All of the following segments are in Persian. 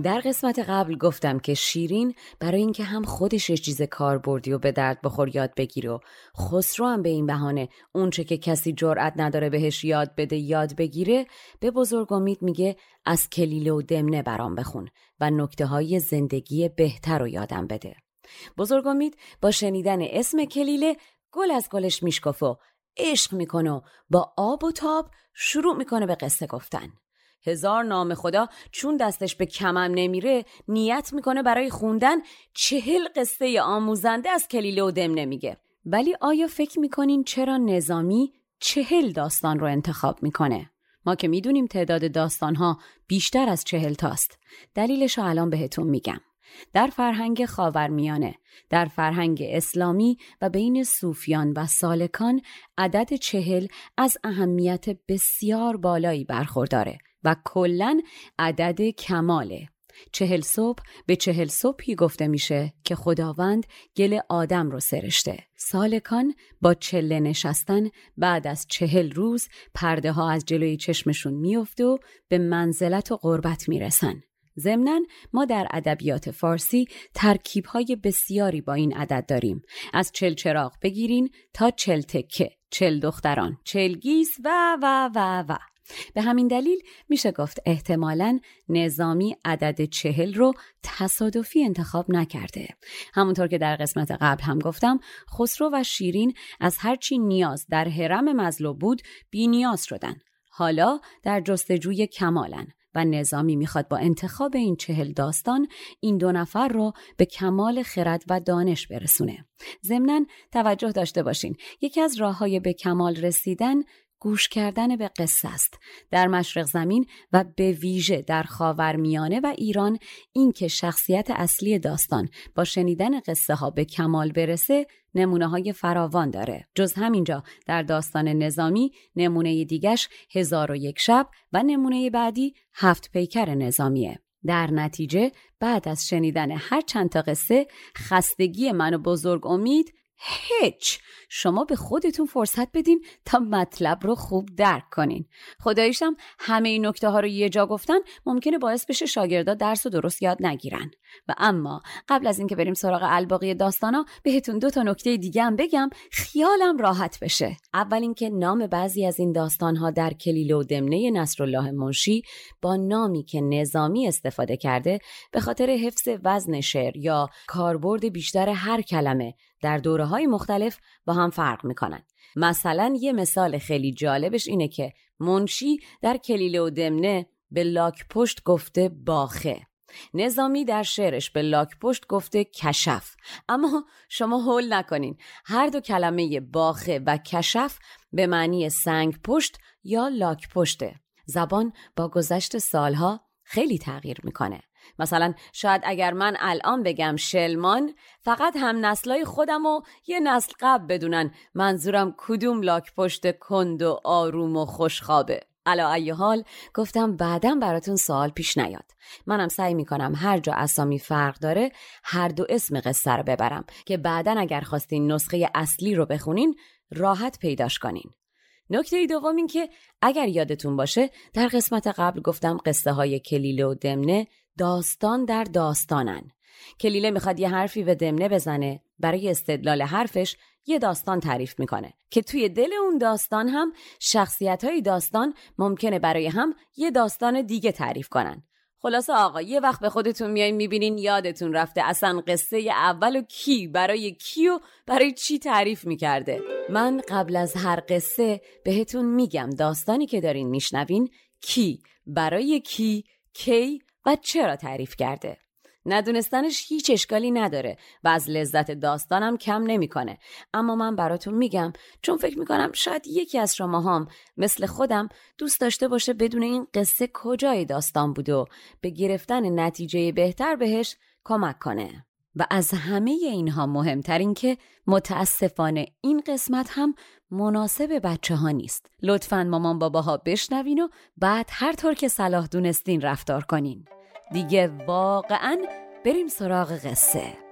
در قسمت قبل گفتم که شیرین برای اینکه هم خودش چیز کاربردی و به درد بخور یاد بگیره و خسرو هم به این بهانه اونچه که کسی جرأت نداره بهش یاد بده یاد بگیره به بزرگ امید میگه از کلیله و دمنه برام بخون و نکته های زندگی بهتر رو یادم بده. بزرگ امید با شنیدن اسم کلیله گل از گلش میشکفه و عشق می‌کنه و با آب و تاب شروع می‌کنه به قصه گفتن. هزار نام خدا چون دستش به کمم نمیره نیت می‌کنه برای خوندن چهل قصه آموزنده از کلیله و دم نمیگه. ولی آیا فکر می‌کنین چرا نظامی چهل داستان رو انتخاب می‌کنه؟ ما که می‌دونیم تعداد داستانها بیشتر از چهل تاست. دلیلش رو الان بهتون میگم. در فرهنگ خاورمیانه در فرهنگ اسلامی و بین صوفیان و سالکان عدد چهل از اهمیت بسیار بالایی برخورداره و کلا عدد کماله. چهل صبح به چهل صبحی گفته میشه که خداوند گل آدم رو سرشته. سالکان با چله نشستن بعد از چهل روز پرده ها از جلوی چشمشون میفته و به منزلت و قربت می‌رسن. ضمنا ما در ادبیات فارسی ترکیب های بسیاری با این عدد داریم. از چل چراغ بگیرین تا چل تکه چل دختران چلگیس و و و و. به همین دلیل میشه گفت احتمالا نظامی عدد چهل رو تصادفی انتخاب نکرده. همونطور که در قسمت قبل هم گفتم خسرو و شیرین از هرچی نیاز در حرم مزلو بود بی نیاز شدن. حالا در جستجوی کمالن. و نظامی می‌خواد با انتخاب این چهل داستان این دو نفر رو به کمال خرد و دانش برسونه. ضمنا توجه داشته باشین یکی از راه های به کمال رسیدن گوش کردن به قصه است. در مشرق زمین و به ویژه در خاورمیانه و ایران اینکه شخصیت اصلی داستان با شنیدن قصه ها به کمال برسه نمونه های فراوان داره. جز همینجا در داستان نظامی نمونه دیگش هزار و یک شب و نمونه بعدی هفت پیکر نظامیه. در نتیجه بعد از شنیدن هر چند تا قصه خستگی من و بزرگ امید هیچ شما به خودتون فرصت بدین تا مطلب رو خوب درک کنین. خداییشم همه این نکته ها رو یه جا گفتن ممکنه باعث بشه شاگردا درس و درست یاد نگیرن. و اما قبل از اینکه بریم سراغ الباقی داستانا بهتون دو تا نکته دیگه هم بگم خیالم راحت بشه. اول اینکه نام بعضی از این داستان ها در کلیله و دمنه نصرالله منشی با نامی که نظامی استفاده کرده به خاطر حفظ وزن شعر یا کاربرد بیشتر هر کلمه در دوره های مختلف با هم فرق می‌کنن. مثلا یه مثال خیلی جالبش اینه که منشی در کلیله و دمنه به لاک پشت گفته باخه. نظامی در شعرش به لاک پشت گفته کشف. اما شما حل نکنین. هر دو کلمه باخه و کشف به معنی سنگ پشت یا لاک پشته زبان با گذشت سالها خیلی تغییر می‌کنه. مثلا شاید اگر من الان بگم شلمان فقط هم نسلای خودم و یه نسل قبل بدونن منظورم کدوم لاک پشت کند و آروم و خوشخوابه. علا ای حال گفتم بعدم براتون سوال پیش نیاد. منم سعی می‌کنم هر جا اسامی فرق داره هر دو اسم قصه رو ببرم که بعدا اگر خواستین نسخه اصلی رو بخونین راحت پیداش کنین. نکته دوم این که اگر یادتون باشه در قسمت قبل گفتم قصه های کلیله و دمنه داستان در داستانن. کلیله می‌خواد یه حرفی به دمنه بزنه برای استدلال حرفش یه داستان تعریف می‌کنه. که توی دل اون داستان هم شخصیت های داستان ممکنه برای هم یه داستان دیگه تعریف کنن. خلاصه آقا یه وقت به خودتون میایین می‌بینین یادتون رفته اصلا قصه اول و کی برای کی و برای چی تعریف می‌کرده. من قبل از هر قصه بهتون میگم داستانی که دارین میشنوین کی برای کی کی و چرا تعریف کرده؟ ندونستنش هیچ اشکالی نداره و از لذت داستانم کم نمی‌کنه. اما من براتون میگم چون فکر می‌کنم شاید یکی از شما هم مثل خودم دوست داشته باشه بدون این قصه کجای داستان بود و به گرفتن نتیجه بهتر بهش کمک کنه. و از همه اینها مهمترین که متاسفانه این قسمت هم مناسب بچه ها نیست. لطفا مامان باباها بشنوین و بعد هر طور که صلاح دونستین رفتار کنین. دیگه واقعا بریم سراغ قصه.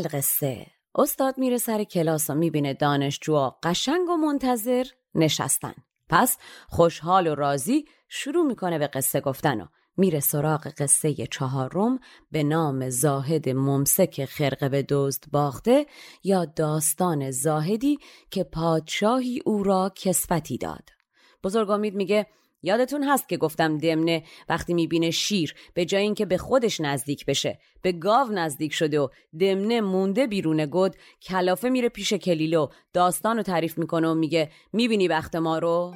القصه استاد میره سر کلاس و می‌بینه دانشجوها قشنگ و منتظر نشستن. پس خوشحال و راضی شروع می‌کنه به قصه گفتن و میره سراغ قصه چهارم به نام زاهد ممسک خرقه به دزد باخته یا داستان زاهدی که پادشاهی او را کسفتی داد. بزرگ امید میگه یادتون هست که گفتم دمنه وقتی می‌بینه شیر به جای اینکه به خودش نزدیک بشه به گاو نزدیک شده و دمنه مونده بیرون گد کلافه میره پیش کلیلو داستان رو تعریف می‌کنه و میگه می‌بینی بخت ما رو؟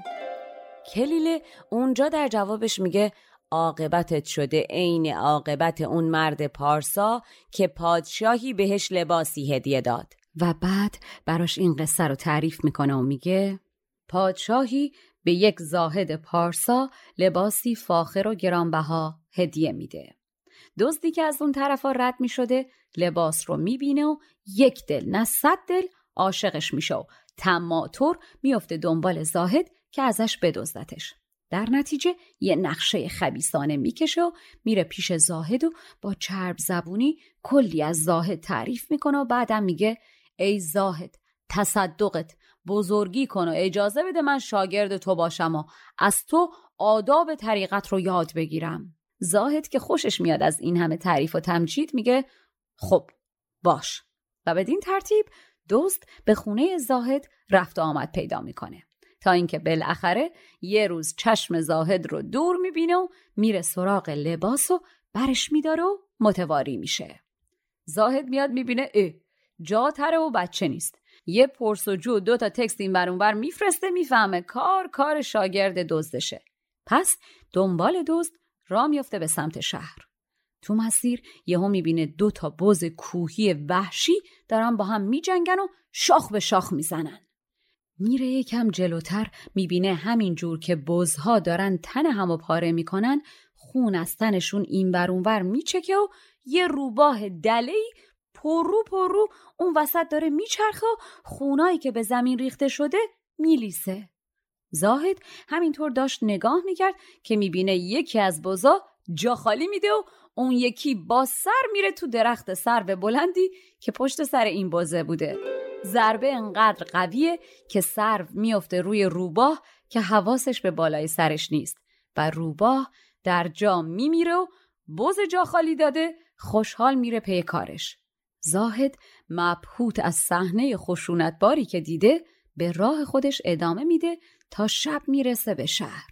کلیله اونجا در جوابش میگه عاقبتت شده عین عاقبت اون مرد پارسا که پادشاهی بهش لباسی هدیه داد. و بعد براش این قصه رو تعریف می‌کنه و میگه پادشاهی به یک زاهد پارسا لباسی فاخر و گرانبها هدیه میده. دزدی که از اون طرفا رد می شده لباس رو می‌بینه و یک دل نه صد دل عاشقش میشه و تماتور میفته دنبال زاهد که ازش بدزدتش. در نتیجه یه نقشه خبیسانه می‌کشه و میره پیش زاهد و با چرب زبونی کلی از زاهد تعریف می‌کنه و بعدم میگه ای زاهد تصدقت بزرگی کن و اجازه بده من شاگرد تو باشم و از تو آداب طریقت رو یاد بگیرم. زاهد که خوشش میاد از این همه تعریف و تمجید میگه خب باش. و بدین ترتیب دوست به خونه زاهد رفت آمد پیدا می‌کنه. تا اینکه بالاخره یه روز چشم زاهد رو دور می‌بینه و میره سراغ لباس و برش میداره و متواری میشه. زاهد میاد می‌بینه اه جا تره و بچه نیست. یه پرسجو دو تا تکست این بر اونور میفرسته می‌فهمه. کار کار شاگرد دزدشه. پس دنبال دزد را میفته به سمت شهر. تو مسیر یهو می‌بینه دو تا بز کوهی وحشی دارن با هم میجنگن و شاخ به شاخ می‌زنن. میره یکم جلوتر می‌بینه همین جور که بزها دارن تن همو پاره می‌کنن خون از تنشون این بر اونور میچکه و یه روباه دله‌ی پرو پرو اون وسط داره میچرخه خونایی که به زمین ریخته شده میلیسه. زاهد همینطور داشت نگاه می‌کرد که می‌بینه یکی از بزا جا خالی میده و اون یکی با سر میره تو درخت سرو بلندی که پشت سر این بازه بوده. ضربه انقدر قویه که سرو میفته روی روباه که حواسش به بالای سرش نیست و روباه در جا میمیره و بز جا خالی داده خوشحال میره پی کارش. زاهد مبهوت از صحنه خشونتباری که دیده به راه خودش ادامه میده تا شب می‌رسه به شهر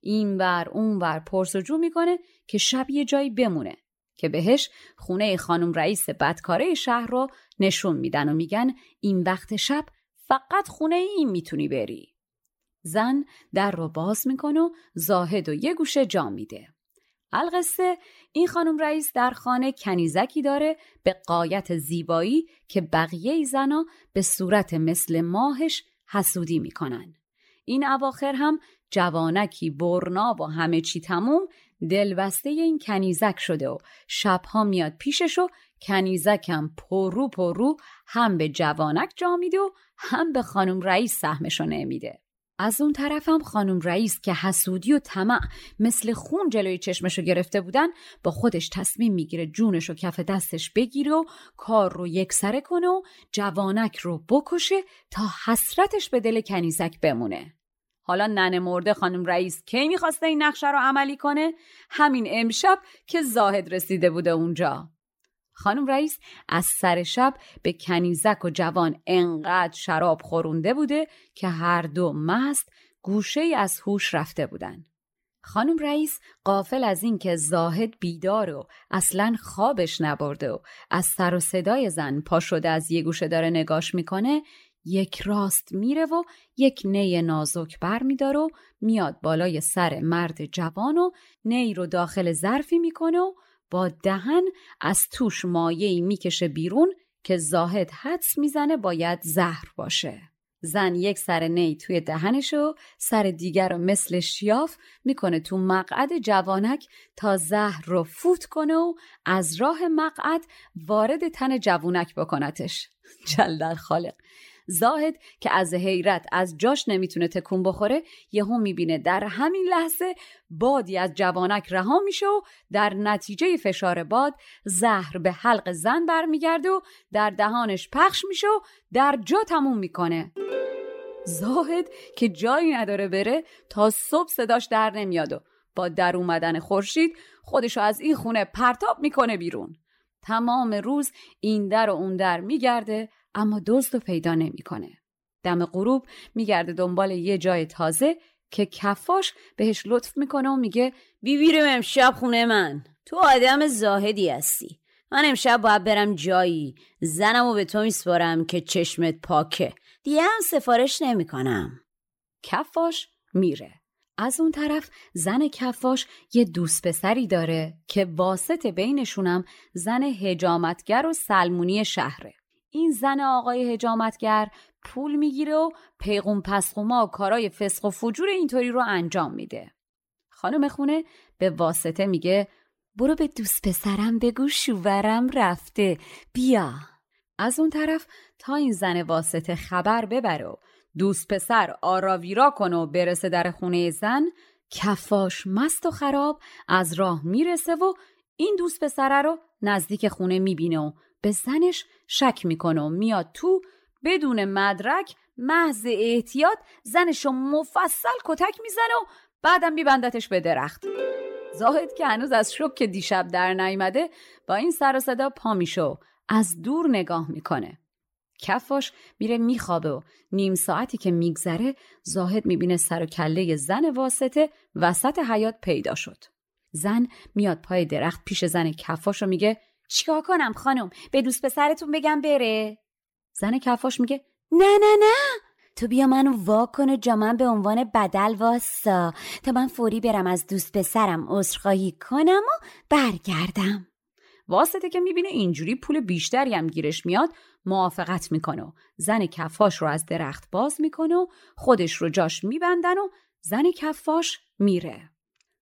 این ور اون ور پرسجو می‌کنه که شب یه جایی بمونه که بهش خونه خانم رئیس بدکاره شهر رو نشون میدن و میگن این وقت شب فقط خونه این می‌تونی بری. زن در رو باز می‌کنه و زاهد و یه گوشه جا میده. القصه این خانم رئیس در خانه کنیزکی داره به غایت زیبایی که بقیه زنا به صورت مثل ماهش حسودی می‌کنن. این اواخر هم جوانکی برنا و همه چی تموم دلبسته این کنیزک شده و شبها میاد پیشش و کنیزکم پرو پرو هم به جوانک جا میده و هم به خانم رئیس سهمشو نمیده از اون طرفم خانم رئیس که حسودی و طمع مثل خون جلوی چشمشو گرفته بودن با خودش تصمیم می‌گیره جونشو کف دستش بگیره و کار رو یکسره کنه و جوانک رو بکشه تا حسرتش به دل کنیزک بمونه. حالا ننه مرده خانم رئیس کی می‌خواسته این نقشه رو عملی کنه؟ همین امشب که زاهد رسیده بوده اونجا. خانم رئیس از سر شب به کنیزک و جوان انقدر شراب خورونده بوده که هر دو مست گوشه از هوش رفته بودن. خانم رئیس قافل از این که زاهد بیدار و اصلا خوابش نبرده و از سر و صدای زن پا شده از یه گوشه داره نگاش می‌کنه یک راست میره و یک نی نازک بر میداره و میاد بالای سر مرد جوان و نی رو داخل ظرفی می‌کنه و با دهن از توش مایهی می‌کشه بیرون که زاهد حدس می‌زنه باید زهر باشه. زن یک سر نی توی دهنش و سر دیگر رو مثل شیاف می‌کنه تو مقعد جوانک تا زهر رو فوت کنه و از راه مقعد وارد تن جوانک بکنتش. جلدر خالق زاهد که از حیرت از جاش نمی‌تونه تکون بخوره یهو می‌بینه در همین لحظه بادی از جوانک رها میشه و در نتیجه فشار باد زهر به حلق زن برمیگرده و در دهانش پخش میشه و در جا تموم می‌کنه. زاهد که جایی نداره بره تا صبح صداش در نمیاد و با در اومدن خورشید خودشو از این خونه پرتاب می‌کنه بیرون. تمام روز این در و اون در میگرده اما دزد رو پیدا نمی‌کنه. دم غروب میگرده دنبال یه جای تازه که کفاش بهش لطف می‌کنه و میگه بیبیرم امشب خونه من. تو آدم زاهدی هستی. من امشب باید برم جایی. زنم و به تو میسپارم که چشمت پاکه. دیگه هم سفارش نمی‌کنم. کفاش میره. از اون طرف زن کفاش یه دوست پسری داره که واسط بینشونم زن هجامتگر و سلمونی شهره. این زن آقای هجامتگر پول می‌گیره و پیغون پسخوما و کارای فسق و فجور اینطوری رو انجام میده. خانم خونه به واسطه میگه برو به دوست پسرم بگو شوورم رفته بیا. از اون طرف تا این زن واسطه خبر ببره و دوست پسر آراویرا کنه و برسه در خونه زن کفاش مست و خراب از راه می‌رسه و این دوست پسره رو نزدیک خونه می‌بینه و به زنش شک می‌کنه و میاد تو بدون مدرک محض احتیاط زنشو مفصل کتک می‌زنه و بعدم میبندتش به درخت. زاهد که هنوز از شک دیشب در نیامده با این سر و صدا پا میشه از دور نگاه می‌کنه. کفاش میره میخوابه و نیم ساعتی که میگذره زاهد می‌بینه سر و کله زن واسطه وسط حیات پیدا شد. زن میاد پای درخت پیش زن کفاش و میگه چیکار کنم خانم؟ به دوست پسرتون بگم بره؟ زن کفاش میگه نه نه نه. تو بیا منو وا کن جا من به عنوان بدل واسا. تا من فوری برم از دوست پسرم عذرخواهی کنم و برگردم. واسطه که می‌بینه اینجوری پول بیشتری هم گیرش میاد موافقت می‌کنه. زن کفاش رو از درخت باز می‌کنه و خودش رو جاش میبندن و زن کفاش میره.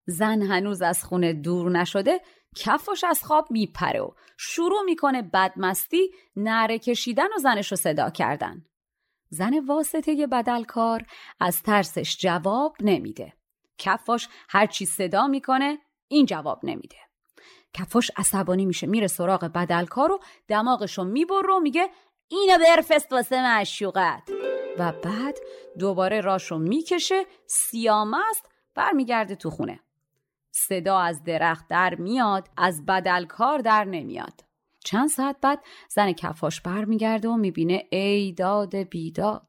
زن هنوز از خونه دور نشده کفش از خواب میپره و شروع می‌کنه بدمستی نره کشیدن و زنش رو صدا کردن. زن واسطه بدلکار از ترسش جواب نمیده. کفاش هرچی صدا می‌کنه این جواب نمیده. کفاش عصبانی میشه میره سراغ بدلکار و دماغشو می‌بره و میگه اینو برفست واسه معشوقت. و بعد دوباره راشو می‌کشه سیامست برمیگرده تو خونه. صدا از درخت در میاد از بدلکار در نمیاد. چند ساعت بعد زن کفاش برمیگرده و می‌بینه ای داد بیداد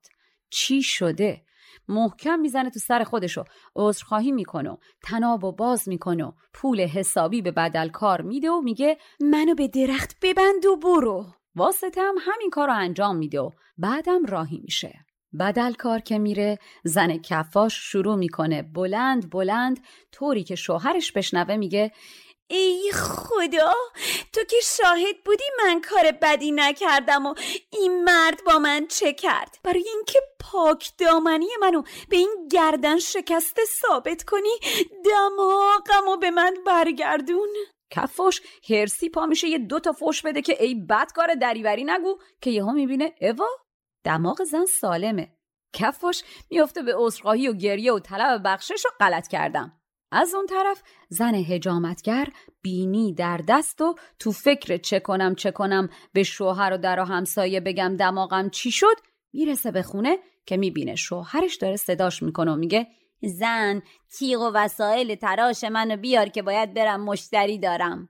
چی شده؟ محکم می‌زنه تو سر خودشو عذرخواهی می‌کنه تناب و باز می‌کنه پول حسابی به بدلکار میده و میگه منو به درخت ببند و برو. واسطه هم همین کار رو انجام میده و بعدم راهی میشه. بدل کار که میره زن کفاش شروع می‌کنه بلند بلند طوری که شوهرش بشنوه میگه ای خدا! تو که شاهد بودی من کار بدی نکردم و این مرد با من چه کرد؟ برای اینکه پاک دامنی منو به این گردن شکسته ثابت کنی دماغم و به من برگردون. کفاش هرسی پا میشه یه دوتا فوش بده که ای بدکار دریوری نگو که یهو می‌بینه اوا! دماغ زن سالمه. کفاش میافته به عذرخواهی و گریه و طلب بخشش رو غلط کردم. از اون طرف زن هجامتگر بینی در دست و تو فکر چه کنم چه کنم به شوهر و در و همسایه بگم دماغم چی شد می‌رسه به خونه که می‌بینه شوهرش داره صداش می‌کنه و میگه زن تیغ و وسایل تراش منو بیار که باید برم مشتری دارم.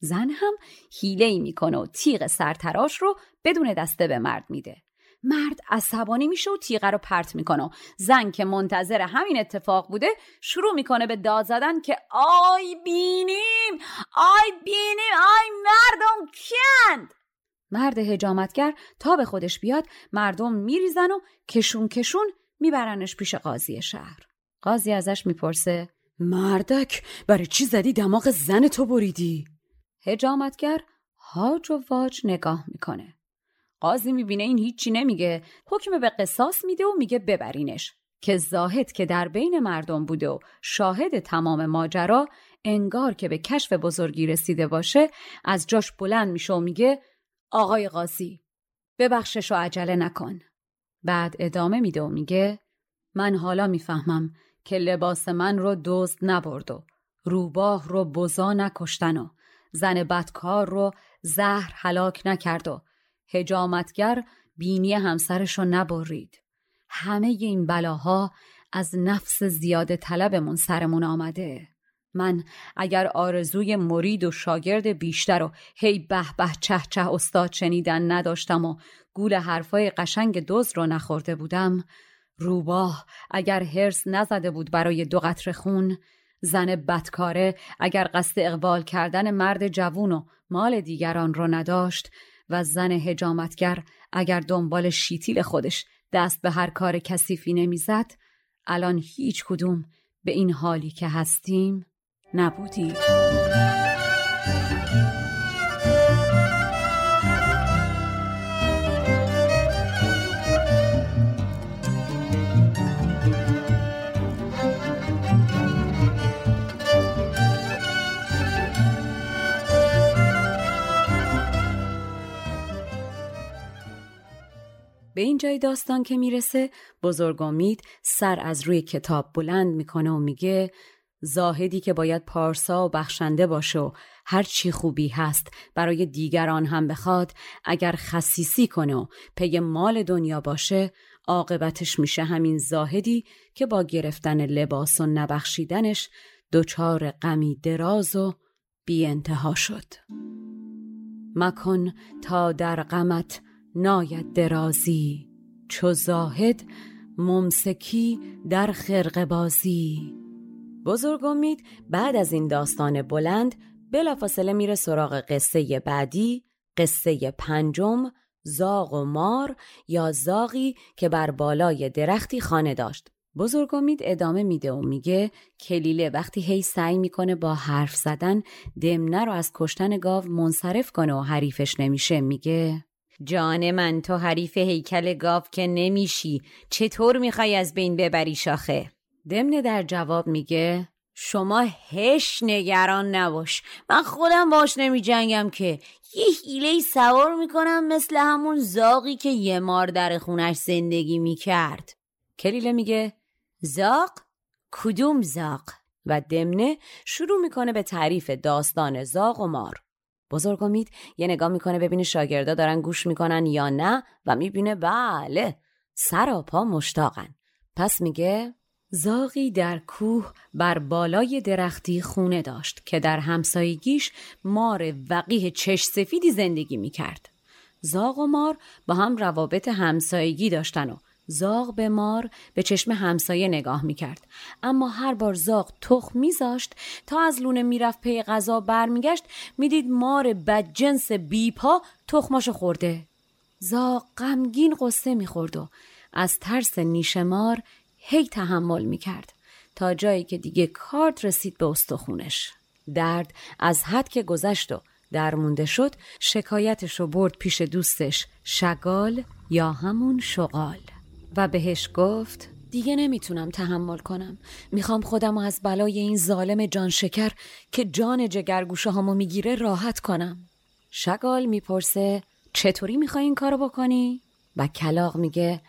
زن هم حیله ای می‌کنه و تیغ سرتراش رو بدون دسته به مرد میده. مرد عصبانی میشه و تیغه رو پرت می‌کنه. زن که منتظر همین اتفاق بوده شروع می‌کنه به داد زدن که آی بینیم آی بینیم آی مردم کند مرد هجامتگر تا به خودش بیاد مردم میریزن و کشون کشون میبرنش پیش قاضی شهر. قاضی ازش می‌پرسه مردک برای چی زدی دماغ زن تو بریدی؟ هجامتگر هاج و واج نگاه می‌کنه. قاضی می‌بینه این هیچی نمیگه. حکم به قصاص میده و میگه ببرینش. که زاهد که در بین مردم بوده و شاهد تمام ماجرا انگار که به کشف بزرگی رسیده باشه از جاش بلند میشه و میگه آقای قاضی ببخشش و عجله نکن. بعد ادامه میده و میگه من حالا می‌فهمم که لباس من رو دزد نبرد و روباه رو بزا نکشتن و زن بدکار رو زهر هلاک نکرد و هجامتگر بینی همسرش رو نبرید. همه این بلاها از نفس زیاده طلبمون سرمون آمده. من اگر آرزوی مرید و شاگرد بیشتر و هی به به چه چه استاد شنیدن نداشتم و گول حرفای قشنگ دوز رو نخورده بودم روباه اگر هرس نزده بود برای دو قطر خون زن بدکاره اگر قصد اقبال کردن مرد جوون و مال دیگران رو نداشت و زن هجامتگر اگر دنبال شیتیل خودش دست به هر کار کثیفی نمی‌زد الان هیچ کدوم به این حالی که هستیم نبودیم به این جای داستان که می‌رسه بزرگ امید سر از روی کتاب بلند می‌کنه و میگه زاهدی که باید پارسا و بخشنده باشه و هر چی خوبی هست برای دیگران هم بخواد اگر خصیصی کنه و پی مال دنیا باشه عاقبتش میشه همین زاهدی که با گرفتن لباس و نبخشیدنش دچار غمی دراز و بی انتها شد. مکن تا در غمت ناید درازی چو زاهد ممسکی در خرق بازی. بزرگ امید بعد از این داستان بلند بلافاصله میره سراغ قصه بعدی قصه پنجم زاغ و مار یا زاغی که بر بالای درختی خانه داشت. بزرگ امید ادامه میده و میگه کلیله وقتی هی سعی می‌کنه با حرف زدن دمنه رو از کشتن گاو منصرف کنه و حریفش نمیشه میگه. جان من تو حریف هیکل گاو که نمیشی. چطور می‌خوای از بین ببری شاخه؟ دمنه در جواب میگه شما هش نگران نباش. من خودم باش نمی جنگم که. یه حیله سوار می‌کنم مثل همون زاقی که یه مار در خونش زندگی می‌کرد. کلیله میگه زاق؟ کدوم زاق؟ و دمنه شروع می‌کنه به تعریف داستان زاق و مار. بزرگ امید یه نگاه می‌کنه ببینه شاگردا دارن گوش می‌کنن یا نه و می‌بینه بله سراپا مشتاقن پس میگه زاغی در کوه بر بالای درختی خونه داشت که در همسایگیش مار وقیه چش سفیدی زندگی می‌کرد. زاغ و مار با هم روابط همسایگی داشتن و زاغ به مار به چشم همسایه نگاه می‌کرد. اما هر بار زاغ تخم میذاشت تا از لونه می‌رفت پی غذا برمیگشت می‌دید مار بدجنس بیپا تخماشو خورده. زاغ غمگین قصه می‌خورد و از ترس نیش مار هی تحمل می‌کرد. تا جایی که دیگه کارت رسید به استخونش. درد از حد که گذشت و درمونده شد شکایتش رو برد پیش دوستش شگال یا همون شغال. و بهش گفت دیگه نمی‌تونم تحمل کنم. می‌خوام خودم از بلای این ظالم جان شکر که جان جگرگوشه هامو می‌گیره راحت کنم. شگال می‌پرسه چطوری می‌خوای این کارو بکنی؟ و کلاق میگه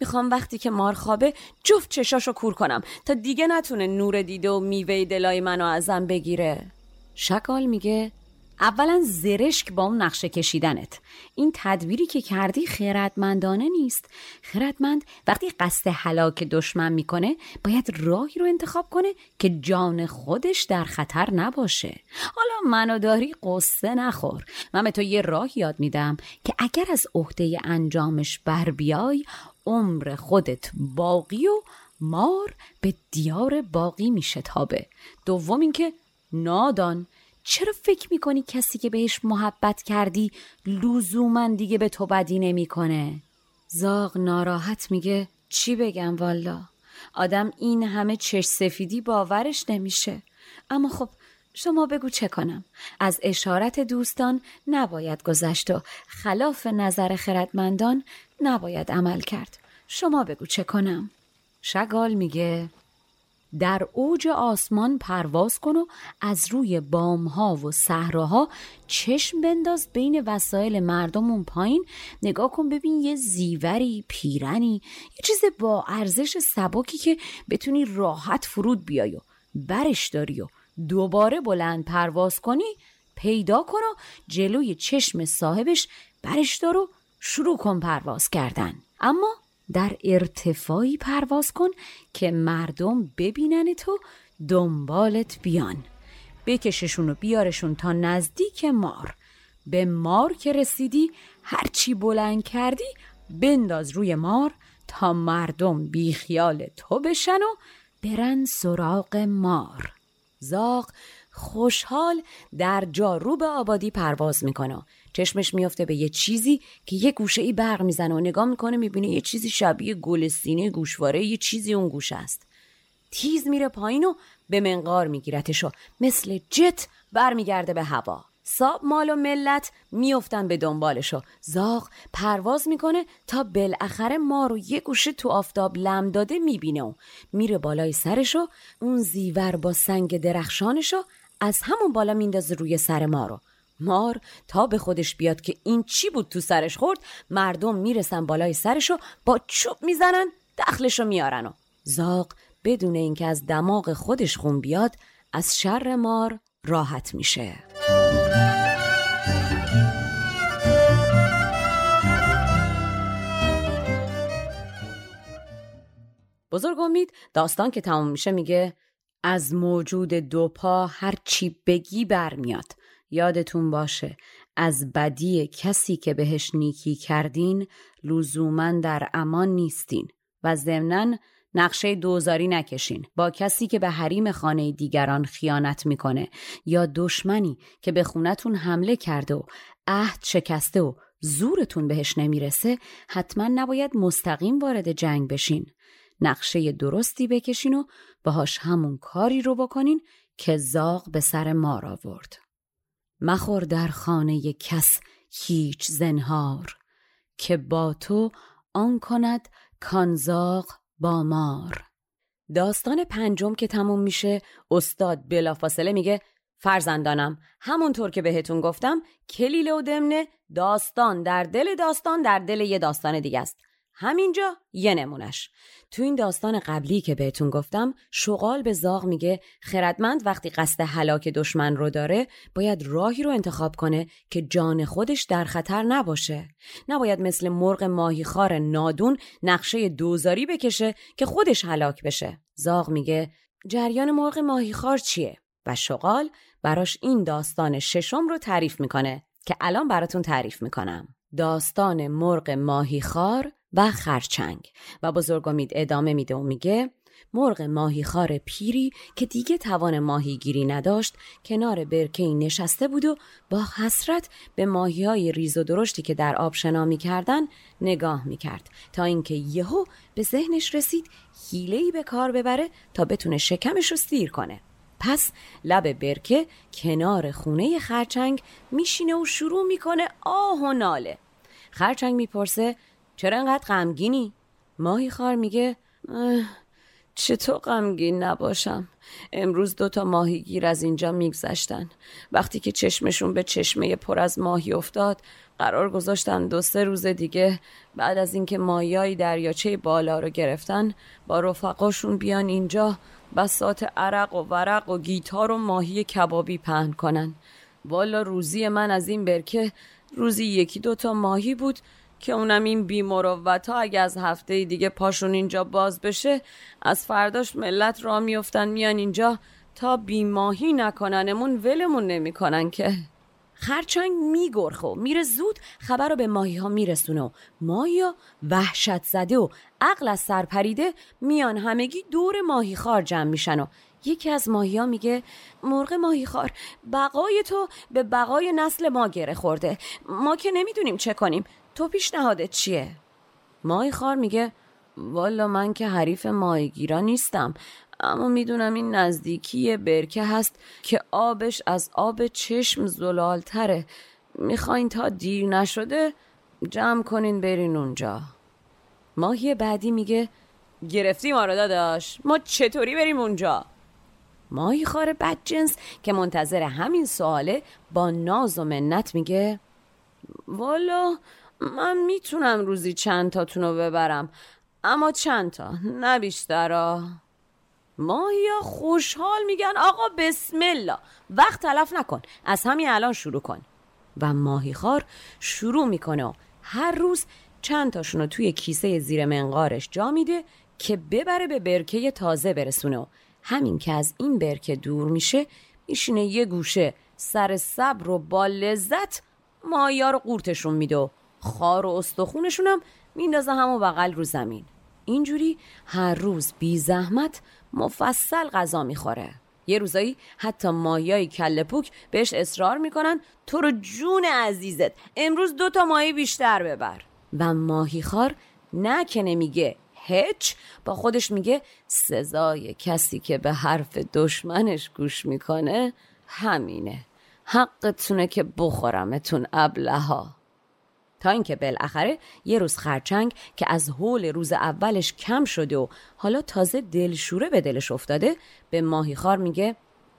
می‌خوام وقتی که مار خوابه جفت چشاشو کور کنم تا دیگه نتونه نور دیده و میوه دلای منو ازم بگیره. شکال میگه اولا زرشک با اون نقشه کشیدنت. این تدبیری که کردی خیرتمندانه نیست. خیرتمند وقتی قصد هلاک دشمن می‌کنه باید راهی رو انتخاب کنه که جان خودش در خطر نباشه. حالا منو داری قصه نخور. من به تو یه راه یاد میدم که اگر از عهده انجامش بر بیای عمر خودت باقی و مار به دیار باقی میشه تابه دوم اینکه نادان چرا فکر می‌کنی کسی که بهش محبت کردی لزوما دیگه به تو بدی نمی‌کنه؟ زاغ ناراحت میگه چی بگم والا؟ آدم این همه چش سفیدی باورش نمیشه. اما خب شما بگو چه کنم؟ از اشارت دوستان نباید گذشت و خلاف نظر خردمندان نباید عمل کرد. شما بگو چه کنم؟ شگال میگه. در اوج آسمان پرواز کن و از روی بامها و صحراها چشم بنداز بین وسایل مردم اون پایین. نگاه کن ببین یه زیوری پیرنی یه چیز با ارزش سبکی که بتونی راحت فرود بیای و برش داری و دوباره بلند پرواز کنی پیدا کن و جلوی چشم صاحبش برش دار و شروع کن پرواز کردن. اما در ارتفاعی پرواز کن که مردم ببینن تو دنبالت بیان. بکششون و بیارشون تا نزدیک مار. به مار که رسیدی هرچی بلند کردی بنداز روی مار تا مردم بیخیال تو بشن و برن سراغ مار. زاق خوشحال در جا رو به آبادی پرواز می‌کنه. چشمش میافته به یه چیزی که یه گوشه ای برق می‌زنه و نگاه می‌کنه می‌بینه یه چیزی شبیه گلستینه گوشواره یه چیزی اون گوشه است. تیز میره پایین و به منقار میگیرتش و مثل جت برمیگرده به هوا. ساب مال و ملت میافتن به دنبالش و زاغ پرواز می‌کنه تا بالاخره ما رو یه گوشه تو آفتاب لم داده می‌بینه و میره بالای سرش و اون زیور با سنگ درخشانش از همون بالا میندازه روی سر ما رو. مار تا به خودش بیاد که این چی بود تو سرش خورد مردم می‌رسن بالای سرشو با چوب می‌زنن دخلشو میارن و زاق بدون اینکه از دماغ خودش خون بیاد از شر مار راحت میشه. بزرگ امید داستان که تموم میشه میگه از موجود دو پا هر چی بگی برمیاد. یادتون باشه از بدی کسی که بهش نیکی کردین لزوما در امان نیستین و ضمنا نقشه دوزاری نکشین. با کسی که به حریم خانه دیگران خیانت می‌کنه یا دشمنی که به خونتون حمله کرده و عهد شکسته و زورتون بهش نمی‌رسه حتما نباید مستقیم وارد جنگ بشین. نقشه درستی بکشین و باهاش همون کاری رو بکنین که زاغ به سر مار آورد. مخور در خانه کس هیچ زنهار که با تو آن کند کانزاق با مار. داستان پنجم که تموم میشه استاد بلافاصله میگه فرزندانم همونطور که بهتون گفتم کلیله و دمنه داستان در دل داستان در دل یه داستان دیگه است. همینجا یه نمونش تو این داستان قبلی که بهتون گفتم شغال به زاغ میگه خردمند وقتی قصد هلاک دشمن رو داره باید راهی رو انتخاب کنه که جان خودش در خطر نباشه. نباید مثل مرغ ماهیخوار نادون نقشه دوزاری بکشه که خودش هلاک بشه. زاغ میگه جریان مرغ ماهیخوار چیه؟ و شغال براش این داستان ششم رو تعریف می‌کنه که الان براتون تعریف می‌کنم. داستان مرغ ماهیخوار و خرچنگ. و بزرگ امید ادامه میده و میگه مرغ ماهیخوار پیری که دیگه توان ماهیگیری نداشت کنار برکه نشسته بود و با حسرت به ماهی های ریز و درشتی که در آب شنا می‌کردن نگاه می‌کرد. تا اینکه یهو به ذهنش رسید حیله‌ای به کار ببره تا بتونه شکمش رو سیر کنه. پس لب برکه کنار خونه خرچنگ میشینه و شروع می‌کنه آه و ناله. خرچنگ می‌پرسه چرا انقدر غمگینی؟ ماهی خار میگه چطور غمگین نباشم؟ امروز دوتا ماهیگیر از اینجا میگذشتن. وقتی که چشمشون به چشمه پر از ماهی افتاد قرار گذاشتن دو سه روز دیگه. بعد از اینکه ماهیای دریاچه بالا رو گرفتن با رفقاشون بیان اینجا بسات عرق و ورق و گیتار و ماهی کبابی پهن کنن. والا روزی من از این برکه روزی یکی دوتا ماهی بود که اونم این بیمروت ها اگه از هفته دیگه پاشون اینجا باز بشه از فرداش ملت را میفتن میان اینجا تا بیماهی نکننمون ولمون نمی‌کنن که. خرچنگ میگرخه و میره زود خبر رو به ماهی ها میرسونه و ماهی ها وحشت زده و عقل از سر پریده میان همگی دور ماهی خار جمع میشن و یکی از ماهی ها میگه مرغ ماهی خار بقای تو به بقای نسل ما گره خورده. ما که نمی‌دونیم چه کنیم. تو پیشنهادت چیه؟ ماهی خار میگه والا من که حریف ماهیگیرا نیستم اما می‌دونم این نزدیکی برکه هست که آبش از آب چشم زلالتره. می‌خواین تا دیر نشده جمع کنین برین اونجا. ماهی بعدی میگه گرفتی ما رو داداش ما چطوری بریم اونجا؟ ماهی خار بدجنس که منتظر همین سواله با ناز و منت میگه والا من می‌تونم روزی چند تاتون رو ببرم. اما چند تا؟ نه بیشترا. ماهیا خوشحال میگن آقا بسم الله. وقت تلف نکن از همین الان شروع کن. و ماهیخوار شروع می‌کنه و هر روز چند تاشون رو توی کیسه زیر منقارش جا میده که ببره به برکه تازه برسونه. و همین که از این برکه دور میشه میشینه یه گوشه سر صبر و با لذت ماهیا رو قورتشون میده. خار و استخونشون هم میندازه همو بغل رو زمین. اینجوری هر روز بی زحمت مفصل غذا می‌خوره. یه روزایی حتی ماهیای کله پوک بهش اصرار می‌کنن تو رو جون عزیزت امروز دو تا ماهی بیشتر ببر. و ماهی خار نه که نمیگه هچ با خودش میگه سزای کسی که به حرف دشمنش گوش می‌کنه همینه. حقتونه که بخورمتون ابلها تا اینکه بالاخره یه روز خرچنگ که از حول روز اولش کم شده و حالا تازه دلشوره به دلش افتاده به ماهیخار میگه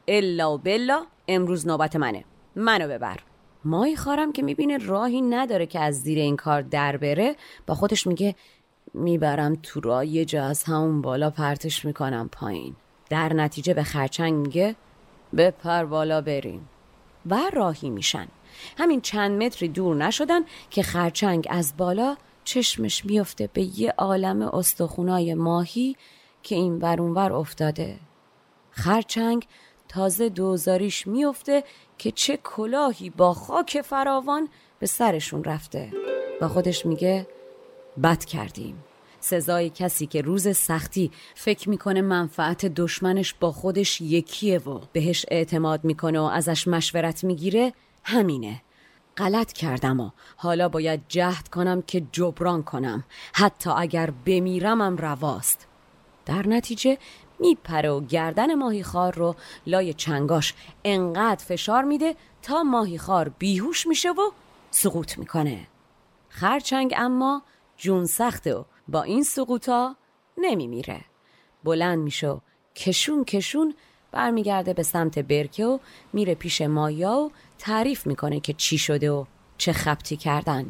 الا و بلا امروز نوبت منه منو ببر. ماهی خارم که می‌بینه راهی نداره که از زیر این کار در بره با خودش میگه می‌برم تو راه یه جا از همون بالا پرتش می‌کنم پایین. در نتیجه به خرچنگ میگه بپر بالا بریم. و راهی میشن. همین چند متری دور نشدن که خرچنگ از بالا چشمش میفته به یه عالم استخونای ماهی که این ور افتاده. خرچنگ تازه دوزاریش میفته که چه کلاهی با خاک فراوان به سرشون رفته. با خودش میگه بد کردیم. سزای کسی که روز سختی فکر می‌کنه منفعت دشمنش با خودش یکیه و بهش اعتماد می‌کنه و ازش مشورت می‌گیره همینه. غلط کردم و حالا باید جهد کنم که جبران کنم. حتی اگر بمیرمم رواست. در نتیجه میپره و گردن ماهیخوار رو لای چنگاش انقدر فشار میده تا ماهیخوار بیهوش میشه و سقوط می‌کنه. خرچنگ اما جون سخته و با این سقوطا نمیمیره. بلند میشه و کشون کشون برمیگرده به سمت برکه و میره پیش مایا و تعریف می‌کنه که چی شده و چه خبتی کردن.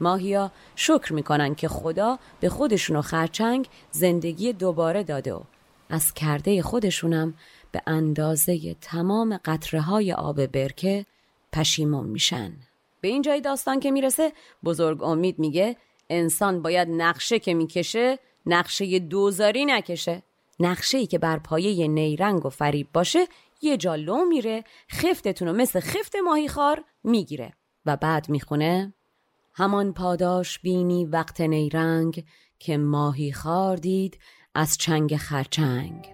ماهیا شکر می‌کنن که خدا به خودشون و خرچنگ زندگی دوباره داده و از کرده خودشونم به اندازه تمام قطره های آب برکه پشیمون میشن. به این جای داستان که می‌رسه بزرگ امید میگه انسان باید نقشه که می‌کشه نقشه دوزاری نکشه. نقشه که بر پایه نیرنگ و فریب باشه یه جا لو میره خفتتون رو مثل خفت ماهی خار می‌گیره و بعد می‌خونه همان پاداش بینی وقت نیرنگ که ماهی خار دید از چنگ خرچنگ.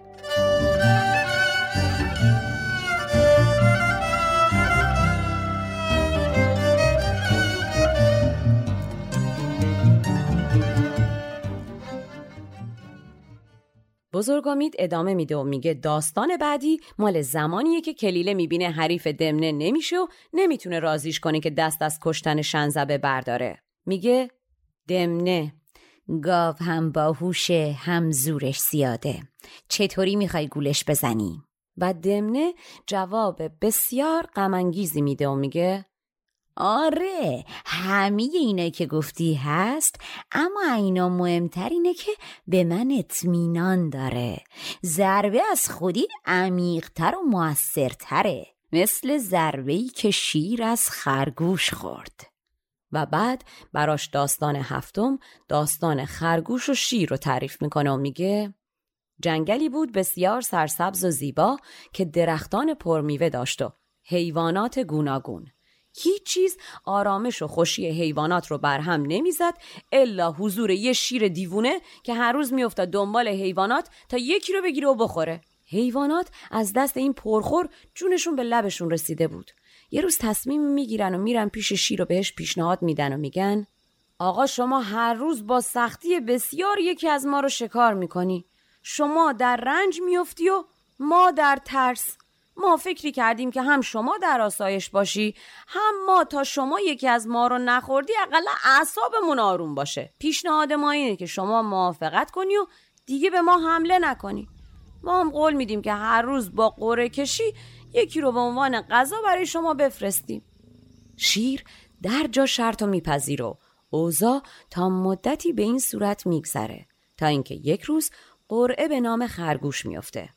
بزرگامید ادامه میده و میگه داستان بعدی مال زمانیه که کلیله می‌بینه حریف دمنه نمیشه و نمی‌تونه رازیش کنه که دست از کشتن شنزبه برداره میگه دمنه گاو هم باهوشه هم زورش زیاده چطوری می‌خوای گولش بزنی؟ و دمنه جواب بسیار غمانگیزی میده و میگه آره همه اینه که گفتی هست اما اینا مهمتر اینه که به من اطمینان داره. ضربه از خودی عمیقتر و موثرتره. مثل ضربه که شیر از خرگوش خورد. و بعد براش داستان هفتم داستان خرگوش و شیر رو تعریف می‌کنه و میگه جنگلی بود بسیار سرسبز و زیبا که درختان پرمیوه داشت و حیوانات گوناگون. هیچ چیز آرامش و خوشی حیوانات رو برهم نمی‌زد الا حضور یه شیر دیوونه که هر روز میافتاد دنبال حیوانات تا یکی رو بگیره و بخوره. حیوانات از دست این پرخور جونشون به لبشون رسیده بود. یه روز تصمیم می‌گیرن و میرن پیش شیر و بهش پیشنهاد میدن و میگن آقا شما هر روز با سختی بسیار یکی از ما رو شکار می‌کنی. شما در رنج میفتی و ما در ترس. ما فکری کردیم که هم شما در آسایش باشی هم ما تا شما یکی از ما رو نخوردی اقلا اعصابمون آروم باشه. پیشنهاد ما اینه که شما موافقت کنی و دیگه به ما حمله نکنی. ما هم قول میدیم که هر روز با قره کشی یکی رو به عنوان غذا برای شما بفرستیم. شیر در جا شرط میپذیر و اوزا تا مدتی به این صورت میگذره تا اینکه یک روز قرعه به نام خرگوش میافته.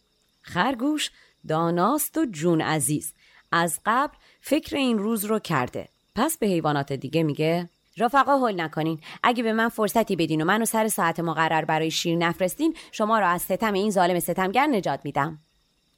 خرگوش داناست و جون عزیز. از قبل فکر این روز رو کرده. پس به حیوانات دیگه میگه رفقا هول نکنین. اگه به من فرصتی بدین و منو سر ساعت مقرر برای شیر نفرستین شما را از ستم این ظالم ستمگر نجات میدم.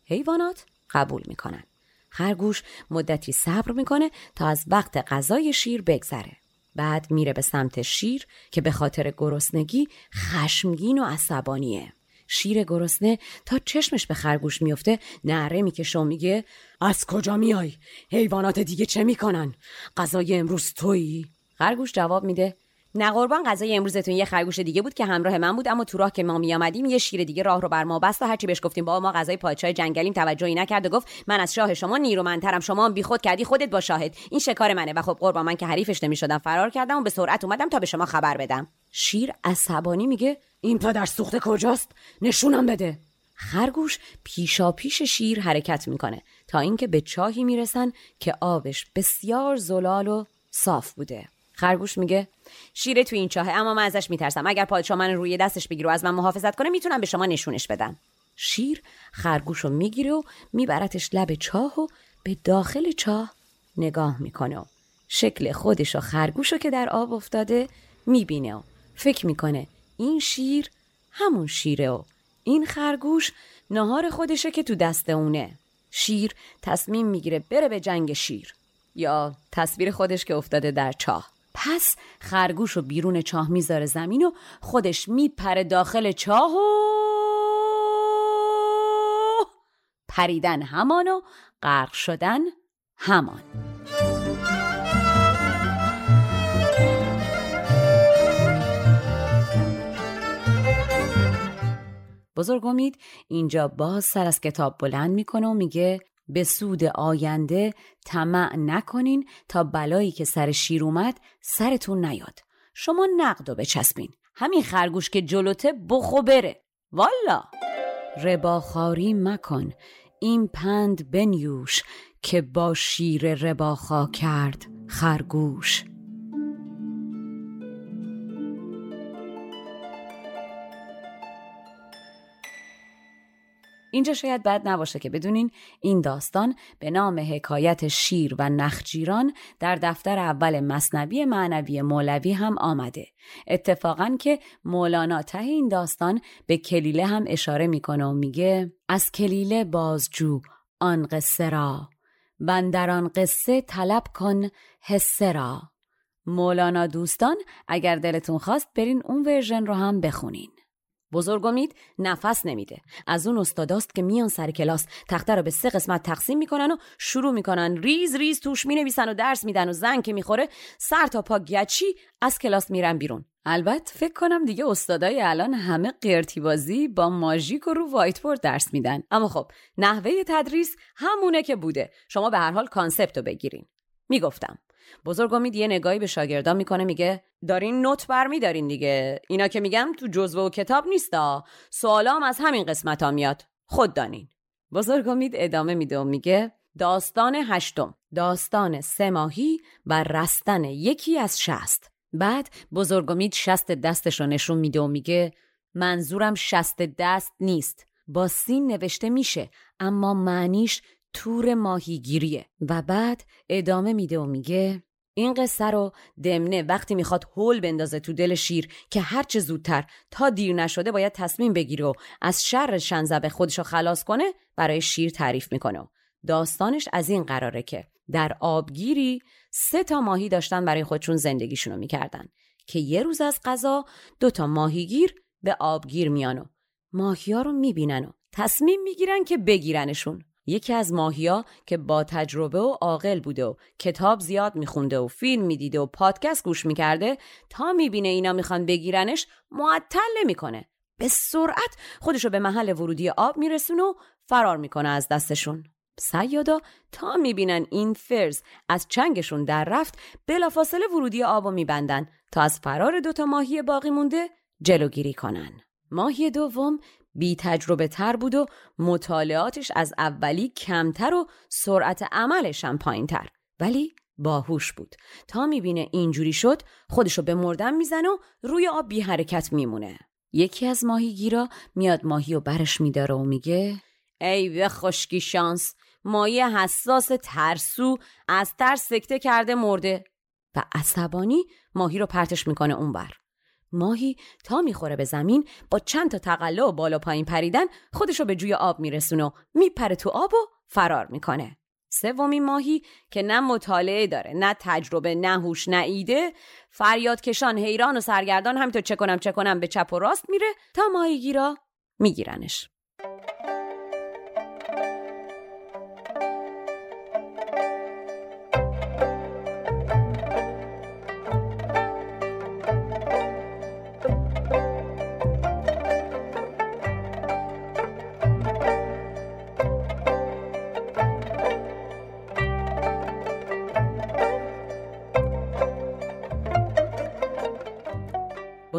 حیوانات قبول می‌کنن. خرگوش مدتی صبر می‌کنه تا از وقت غذای شیر بگذره. بعد میره به سمت شیر که به خاطر گرسنگی خشمگین و عصبانیه. شیر گرسنه تا چشمش به خرگوش میفته نعره می‌کشه و میگه از کجا میای؟ حیوانات دیگه چه می‌کنن؟ غذای امروز تویی؟ خرگوش جواب میده نه قربان غذای امروزتون یه خرگوش دیگه بود که همراه من بود اما تو راه که ما میآمدیم یه شیر دیگه راه رو بر ما بست و هرچی بهش گفتیم با ما غذای پادشاه جنگلیم توجهی نکرد و گفت من از شاه شما نیرومندترم شما هم بیخود کردی خودت با شاهد این شکار منه. و خب قربان من که حریفش نمی‌شدم فرار کردم و به سرعت اومدم تا به شما خبر بدم. شیر عصبانی میگه این پدر سوخته کجاست؟ نشونم بده. خرگوش پیشا پیش شیر حرکت می‌کنه تا اینکه به چاهی می‌رسن که آبش بسیار زلال و صاف بوده. خرگوش میگه شیر تو این چاهه اما من ازش میترسم. اگر پادشاه من روی دستش بگیره و از من محافظت کنه می‌تونم به شما نشونش بدم. شیر خرگوش رو می‌گیره و میبرتش لب چاه و به داخل چاه نگاه می‌کنه شکل خودش و خرگوش رو که در آب افتاده می‌بینه و فکر می‌کنه این شیر همون شیره و این خرگوش نهار خودشه که تو دست اونه. شیر تصمیم می‌گیره بره به جنگ شیر یا تصویر خودش که افتاده در چاه. پس خرگوش رو بیرون چاه می‌ذاره زمین و خودش میپره داخل چاه و پریدن همان و غرق شدن همان. بزرگ امید اینجا باز سر از کتاب بلند می‌کنه و میگه به سود آینده طمع نکنین تا بلایی که سر شیر اومد سرتون نیاد. شما نقد و بچسبین. همین خرگوش که جلوته بخو بره. والا! رباخاری مکن این پند بنیوش که با شیر رباخا کرد خرگوش. اینجا شاید بد نباشه که بدونین این داستان به نام حکایت شیر و نخجیران در دفتر اول مصنبی معنوی مولوی هم آمده. اتفاقا که مولانا ته این داستان به کلیله هم اشاره می‌کنه و میگه از کلیله بازجو آن قصه را بندر آن قصه طلب کن حسه را. مولانا دوستان اگر دلتون خواست برین اون ورژن رو هم بخونین. بزرگ امید نفس نمیده. از اون استاداست که میان سر کلاس. تخته رو به سه قسمت تقسیم می‌کنن و شروع می‌کنن. ریز ریز توش می‌نویسن و درس میدن و زنگ که می‌خوره سر تا پا گچی از کلاس میرن بیرون. البته فکر کنم دیگه استادای الان همه قرتی بازی با ماژیک و رو whiteboard درس میدن. اما خب نحوه تدریس همونه که بوده. شما به هر حال concept رو بگیرین. می‌گفتم. بزرگ امید یه نگاهی به شاگردان می‌کنه میگه دارین نوت برمیدارین دیگه. اینا که میگم تو جزوه و کتاب نیستا. سوالام از همین قسمت ها میاد. خود دانین. بزرگ امید ادامه میده و میگه داستان هشتم. داستان سه ماهی و رستن یکی از شست بعد بزرگ امید شست دستش رو نشون میده و میگه منظورم شست دست نیست. با سین نوشته میشه اما معنیش تور ماهیگیریه. و بعد ادامه میده و میگه این قصه رو دمنه وقتی می‌خواد هول بندازه تو دل شیر که هرچه زودتر تا دیر نشده باید تصمیم بگیره و از شر شنزبه خودشو خلاص کنه برای شیر تعریف می‌کنه داستانش از این قراره که در آبگیری سه تا ماهی داشتن برای خودشون زندگیشونو می‌کردن که یه روز از غذا دو تا ماهیگیر به آبگیر میان و ماهیا رو می‌بینن و تصمیم می‌گیرن که بگیرنشون. یکی از ماهیا که با تجربه و عاقل بوده و کتاب زیاد میخونده و فیلم می‌دیده و پادکست گوش می‌کرده تا می‌بینه اینا می‌خوان بگیرنش معطل نمی‌کنه. به سرعت خودشو به محل ورودی آب میرسونه و فرار می‌کنه از دستشون. سیادا تا می‌بینن این فرز از چنگشون در رفت بلافاصله ورودی آب میبندن تا از فرار دوتا ماهی باقی مونده جلوگیری کنن. ماهی دوم بی تجربه تر بود و مطالعاتش از اولی کمتر و سرعت عملش هم پایین تر. ولی باهوش بود. تا می‌بینه اینجوری شد خودشو به مردن می‌زنه و روی آب بی حرکت میمونه. یکی از ماهیگیرا میاد ماهی و برش میداره و میگه ای به خشکی شانس ماهی حساس ترسو از ترس سکته کرده مرده. و عصبانی ماهی رو پرتش می‌کنه اونور. ماهی تا می‌خوره به زمین با چند تا تقلا و بالا پایین پریدن خودشو به جوی آب میرسونه و میپره تو آب و فرار می‌کنه. سومین ماهی که نه مطالعه داره نه تجربه نه هوش نه ایده فریاد کشان حیران و سرگردان همینطور چه کنم چه کنم به چپ و راست میره تا ماهیگیرا میگیرنش.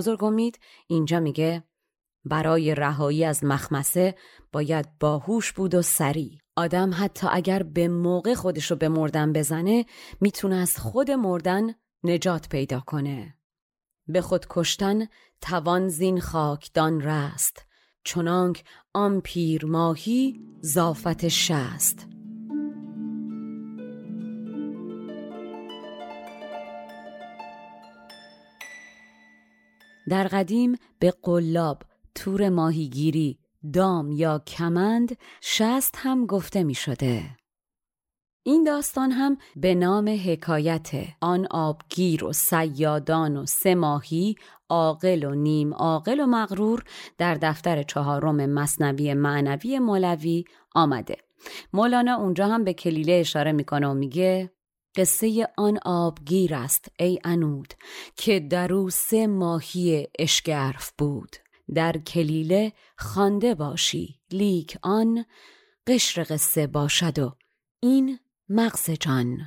بزرگ امید اینجا میگه برای رهایی از مخمسه باید باهوش بود و سریع. آدم حتی اگر به موقع خودشو به مردن بزنه می‌تونه از خود مردن نجات پیدا کنه. به خود کشتن توان زین خاکدان رست چنانک آن پیر ماهی زافت شست. در قدیم به قلاب تور ماهیگیری دام یا کمند شست هم گفته می شده. این داستان هم به نام حکایت آن آبگیر و سیادان و سه ماهی عاقل و نیم عاقل و مغرور در دفتر چهارم مصنوی معنوی مولوی آمده مولانا اونجا هم به کلیله اشاره می‌کنه و میگه قصه آن آبگیر است ای انود که در او سه ماهی اشگرف بود. در کلیله خوانده باشی لیک آن قشر قصه باشد و این مغز جان.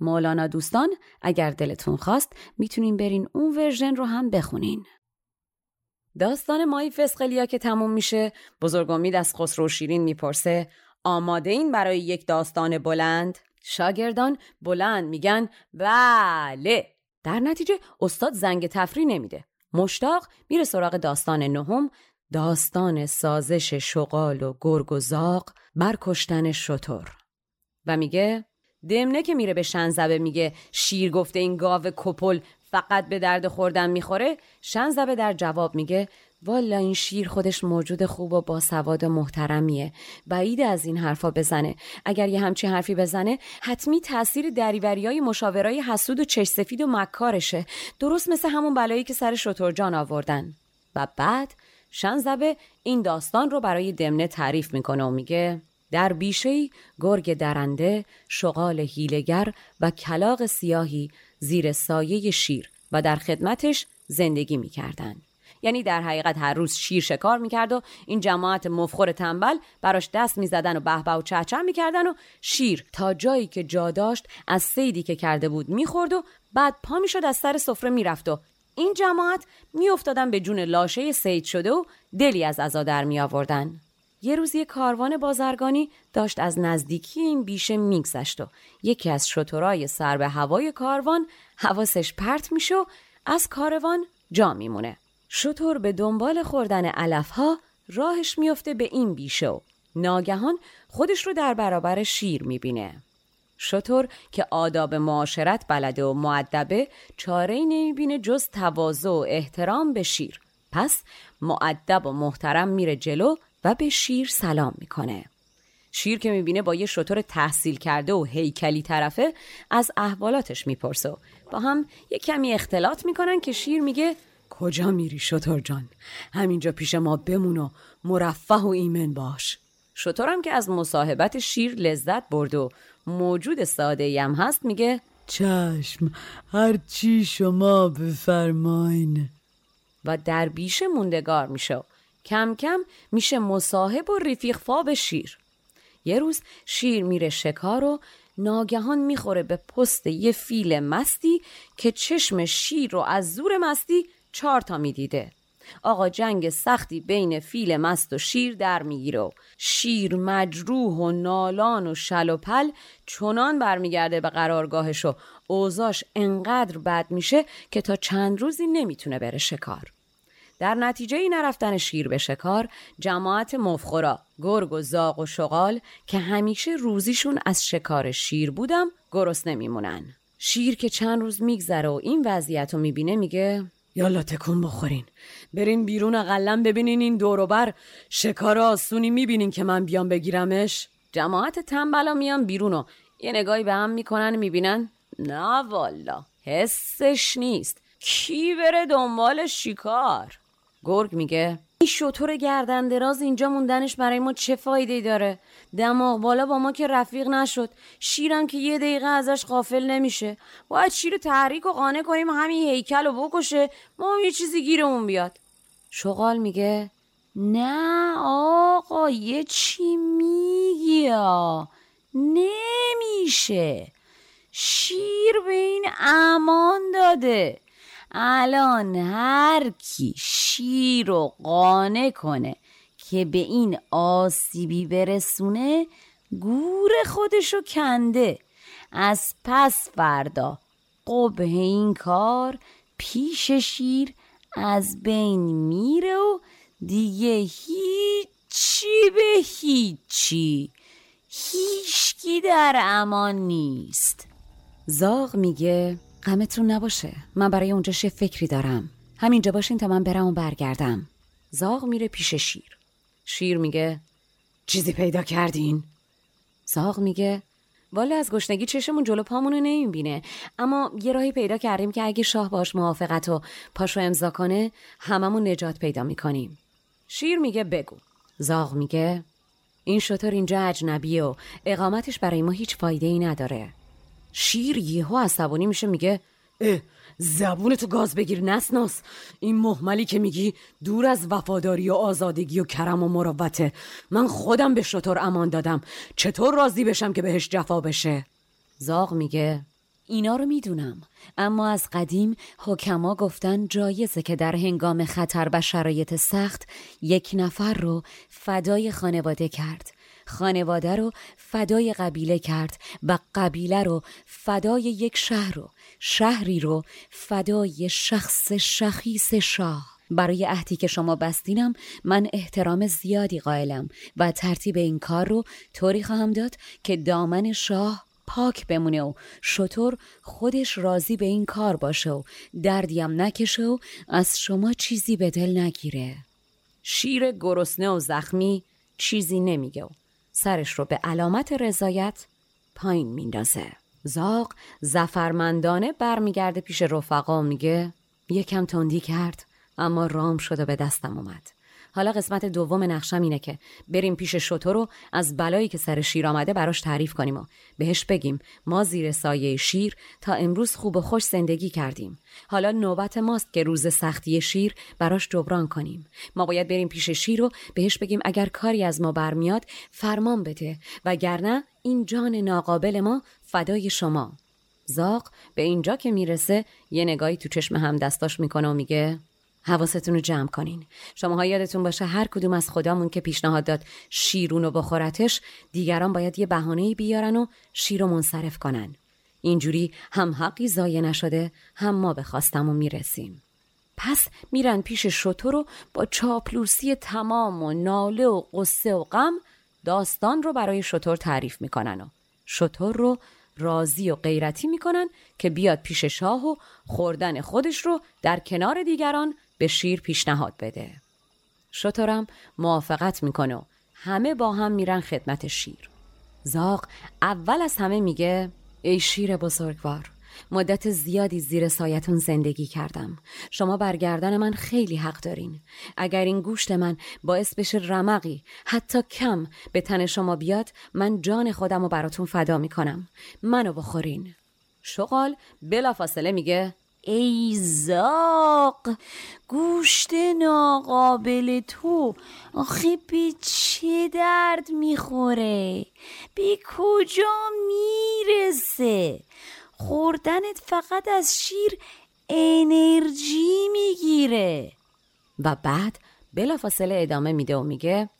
مولانا دوستان اگر دلتون خواست می‌تونین برین اون version رو هم بخونین. داستان ماهی فسقلیا که تموم میشه بزرگ امید از خسرو شیرین می‌پرسه آماده این برای یک داستان بلند؟ شاگردان بلند میگن بله. در نتیجه استاد زنگ تفری نمیده. مشتاق میره سراغ داستان نهم داستان سازش شغال و گرگ و زاق بر کشتن شطور و میگه دمنه که میره به شنزبه میگه شیر گفته این گاو کپل فقط به درد خوردن می‌خوره. شنزبه در جواب میگه والا این شیر خودش موجود خوب و باسواد و محترمیه. بعید از این حرفا بزنه. اگر یه همچی حرفی بزنه حتمی تاثیر دریوری های مشاورای حسود و چش سفید و مکارشه. درست مثل همون بلایی که سر جان آوردن. و بعد شنزبه این داستان رو برای دمنه تعریف می‌کنه و میگه در بیشه گرگ درنده شغال هیلگر و کلاق سیاهی زیر سایه شیر و در خدمتش زندگی می‌کردن. یعنی در حقیقت هر روز شیر شکار می‌کرد و این جماعت مفخور تنبل براش دست می‌زدن و بهبه و چهچه می‌کردن و شیر تا جایی که جا داشت از سیدی که کرده بود می‌خورد و بعد پا می‌شد از سر سفره می‌رفت و این جماعت میافتادن به جون لاشه سید شده و دلی از عزا در می آوردن. یه روز یه کاروان بازرگانی داشت از نزدیکی این بیشه میگذشت و یکی از شترای سر به هوای کاروان حواسش پرت میشه و از کاروان جا میمونه. شطور به دنبال خوردن علفها راهش میفته به این بیشه و ناگهان خودش رو در برابر شیر می‌بینه. شطور که آداب معاشرت بلده و معدبه چاره ای نمی‌بینه جز تواضع و احترام به شیر. پس معدب و محترم میره جلو و به شیر سلام می‌کنه. شیر که می‌بینه با یه شطور تحصیل کرده و هیکلی طرفه از احوالاتش می‌پرسه با هم یه کمی اختلاط می‌کنن که شیر میگه کجا میری شطور جان؟ همینجا پیش ما بمون و مرفه و ایمن باش. شطورم که از مصاحبت شیر لذت برد و موجود ساده هم هست میگه چشم هرچی شما بفرماین. و در بیشه موندگار میشه کم کم میشه مصاحب و رفیق فاب شیر. یه روز شیر میره شکار و ناگهان می‌خوره به پست یه فیل مستی که چشم شیر رو از زور مستی چهار تا می‌دیده. آقا جنگ سختی بین فیل مست و شیر در می‌گیره شیر مجروح و نالان و شل و پل چنان برمیگرده به قرارگاهش و اوزاش انقدر بد میشه که تا چند روزی نمی‌تونه بره شکار. در نتیجه ای نرفتن شیر به شکار جماعت مفخورا گرگ و زاق و شغال که همیشه روزیشون از شکار شیر بودم گرست نمیمونن شیر که چند روز میگذره و این وضعیت رو می‌بینه میگه یالا تکون بخورین. برین بیرون اقلا ببینین این دوروبر شکار آسونی می‌بینین که من بیام بگیرمش. جماعت تنبلا میان بیرون و یه نگاهی به هم می‌کنن می‌بینن. نه والا حسش نیست. کی بره دنبال شکار؟ گرگ میگه این شطور گردن دراز اینجا موندنش برای ما چه فایده داره؟ دماغ بالا با ما که رفیق نشد. شیرم که یه دقیقه ازش غافل نمیشه. باید شیر تحریک و قانع کنیم همین هیکل رو بکشه. ما هم یه چیزی گیرمون بیاد. شغال میگه نه آقا یه چی میگی نمیشه. شیر به این امان داده. الان هر کی شیر و قانه کنه که به این آسیبی برسونه گور خودشو کنده. از پس فردا قبه این کار پیش شیر از بین میره و دیگه هیچی به هیچی. هیچکی در امان نیست. زاغ میگه غمتون نباشه. من برای اونجا چه فکری دارم؟ همینجا باشین تا من برم و برگردم. زاغ میره پیش شیر. شیر میگه چیزی پیدا کردین؟ زاغ میگه والا از گشنگی چشمون جلو پامونو نمی‌بینه. اما یه راهی پیدا کردیم که اگه شاه باش موافقت و پاشو امضا کنه هممون نجات پیدا می‌کنیم. شیر میگه بگو. زاغ میگه این شطور اینجا اجنبیه و اقامتش برای ما هیچ فایده ای نداره. شیر یهو عصبانی میشه میگه اه زبونتو گاز بگیر نسناس. این محملی که میگی دور از وفاداری و آزادگی و کرم و مروته. من خودم به شطور امان دادم. چطور راضی بشم که بهش جفا بشه؟ زاغ میگه اینا رو می‌دونم. اما از قدیم حکما گفتن جایزه که در هنگام خطر و شرایط سخت یک نفر رو فدای خانواده کرد. خانواده رو فدای قبیله کرد و قبیله رو فدای یک شهر رو شهری رو فدای شخص شخیص شاه. برای عهدی که شما بستینم من احترام زیادی قائلم و ترتیب این کار رو طوری خواهم داد که دامن شاه پاک بمونه و شطور خودش راضی به این کار باشه و دردیم نکشه و از شما چیزی به دل نگیره. شیر گرسنه و زخمی چیزی نمیگه و سرش رو به علامت رضایت پایین میندازه. زاق زفرمندانه برمیگرده پیش رفقا و میگه یکم تندی کرد اما رام شده به دستم اومد. حالا قسمت دوم نقشم اینه که بریم پیش شطور رو از بلایی که سر شیر آمده براش تعریف کنیم و بهش بگیم ما زیر سایه شیر تا امروز خوب و خوش زندگی کردیم. حالا نوبت ماست که روز سختی شیر براش جبران کنیم. ما باید بریم پیش شیر و بهش بگیم اگر کاری از ما برمیاد فرمان بده وگرنه این جان ناقابل ما فدای شما. زاق به اینجا که می‌رسه یه نگاهی تو چشم هم دستاش می‌کنه و میگه حواستون رو جمع کنین. شماها یادتون باشه هر کدوم از خدامون که پیشنهاد داد شیرون رو بخورتش دیگران باید یه بهانه بیارن و شیر رو منصرف کنن. اینجوری هم حقی ضایع نشده هم ما به خواستم می‌رسیم. پس میرن پیش شطور رو با چاپلوسی تمام و ناله و قصه و غم داستان رو برای شطور تعریف می‌کنن و شطور رو راضی و غیرتی می‌کنن که بیاد پیش شاه و خوردن خودش رو در کنار دیگران به شیر پیشنهاد بده. شطورم موافقت می‌کنه و همه با هم میرن خدمت شیر. زاق اول از همه میگه ای شیر بزرگوار مدت زیادی زیر سایتون زندگی کردم. شما برگردن من خیلی حق دارین. اگر این گوشت من باعث بشه رمقی حتی کم به تن شما بیاد من جان خودم رو براتون فدا می‌کنم. منو بخورین. شغال بلافاصله میگه ای زاق گوشت ناقابل تو. آخه به چه درد می‌خوره؟ به کجا می‌رسه؟ خوردنت فقط از شیر انرژی می‌گیره. و بعد بلافاصله ادامه میده و میگه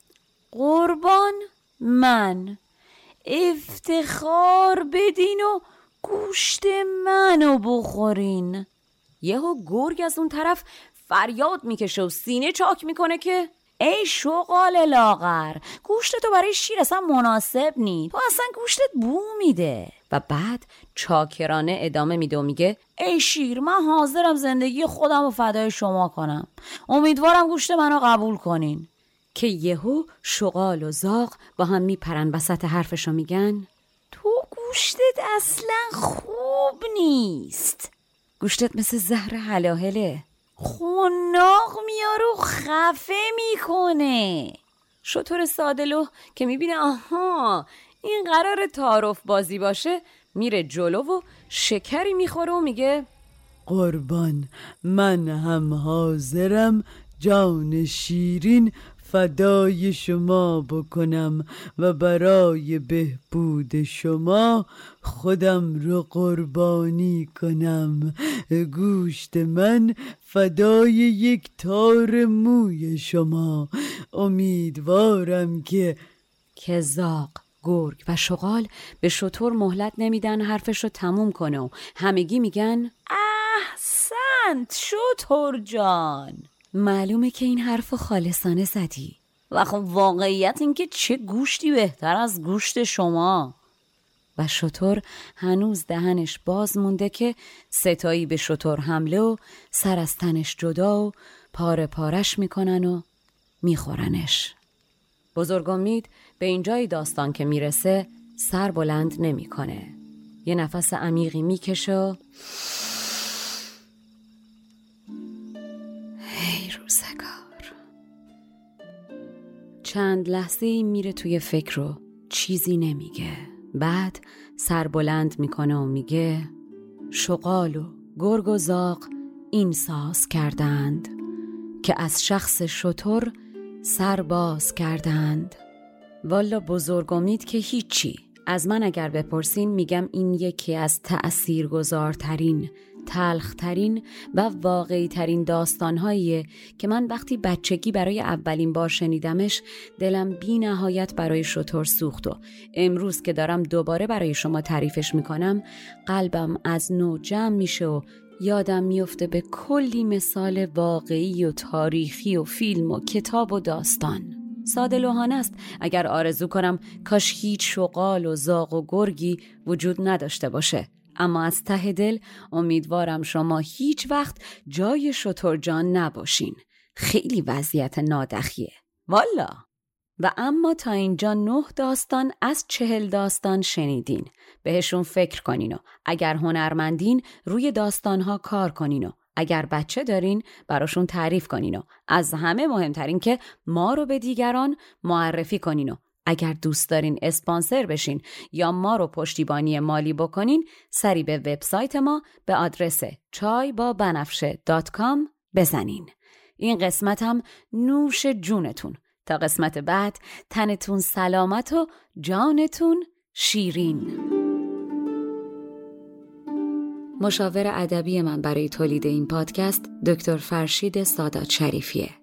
قربان من افتخار بدین و گوشت منو بخورین. یهو گرگ از اون طرف فریاد می‌کشه و سینه چاک می‌کنه که ای شغال لاغر گوشت تو برای شیر اصلا مناسب نی. تو اصلا گوشتت بو میده. و بعد چاکرانه ادامه میده و میگه ای شیر من حاضرم زندگی خودم و فدای شما کنم. امیدوارم گوشت منو قبول کنین. که یهو شغال و زاق با هم میپرن وسط حرفشو میگن تو گوشتت اصلا خوب نیست. گوشتت مثل زهر حلاهله خوناق میارو خفه می‌کنه. شطور سادلو که می‌بینه آها این قرار تعارف بازی باشه میره جلو و شکری می‌خوره و میگه قربان من هم حاضرم جان شیرین فدای شما بکنم و برای بهبود شما خودم رو قربانی کنم. گوشت من فدای یک تار موی شما. امیدوارم که که زاق گرگ و شغال به شطور مهلت نمیدن حرفش رو تموم کنه و همگی میگن احسنت شطور جان. معلومه که این حرف خالصانه زدی. و خب واقعیت اینکه چه گوشتی بهتر از گوشت شما. و شطور هنوز دهنش باز مونده که ستایی به شطور حمله و سر از تنش جدا و پاره پارش می‌کنن و میخورنش. بزرگ امید به اینجای داستان که می‌رسه سر بلند نمی‌کنه. یه نفس عمیقی می‌کشه و چند لحظه میره توی فکر رو چیزی نمیگه. بعد سر بلند می‌کنه و میگه شغال و گرگ و زاق این ساز کردند که از شخص شطور سر باز کردند. والا بزرگ امید که هیچی. از من اگر بپرسین میگم این یکی از تأثیرگذارترین تلخترین و واقعی ترین داستانهاییه که من وقتی بچگی برای اولین بار شنیدمش دلم بی نهایت برای شطور سوخت و امروز که دارم دوباره برای شما تعریفش می‌کنم قلبم از نو جمع میشه و یادم میفته به کلی مثال واقعی و تاریخی و فیلم و کتاب و داستان. ساده لوحانه است. اگر آرزو کنم کاش هیچ شغال و زاغ و گرگی وجود نداشته باشه. اما از ته دل امیدوارم شما هیچ وقت جای جان نباشین. خیلی وضعیت نادخیه. والا. و اما تا اینجا نه داستان از چهل داستان شنیدین. بهشون فکر کنین و اگر هنرمندین روی داستانها کار کنین و اگر بچه دارین براشون تعریف کنین و از همه مهمترین که ما رو به دیگران معرفی کنین و اگر دوست دارین اسپانسر بشین یا ما رو پشتیبانی مالی بکنین سری به وبسایت ما به آدرس چای با بنفشه دات کام بزنین. این قسمت هم نوش جونتون. تا قسمت بعد تنتون سلامت و جانتون شیرین. مشاور ادبی من برای تولید این پادکست دکتر فرشید سادات شریفیه.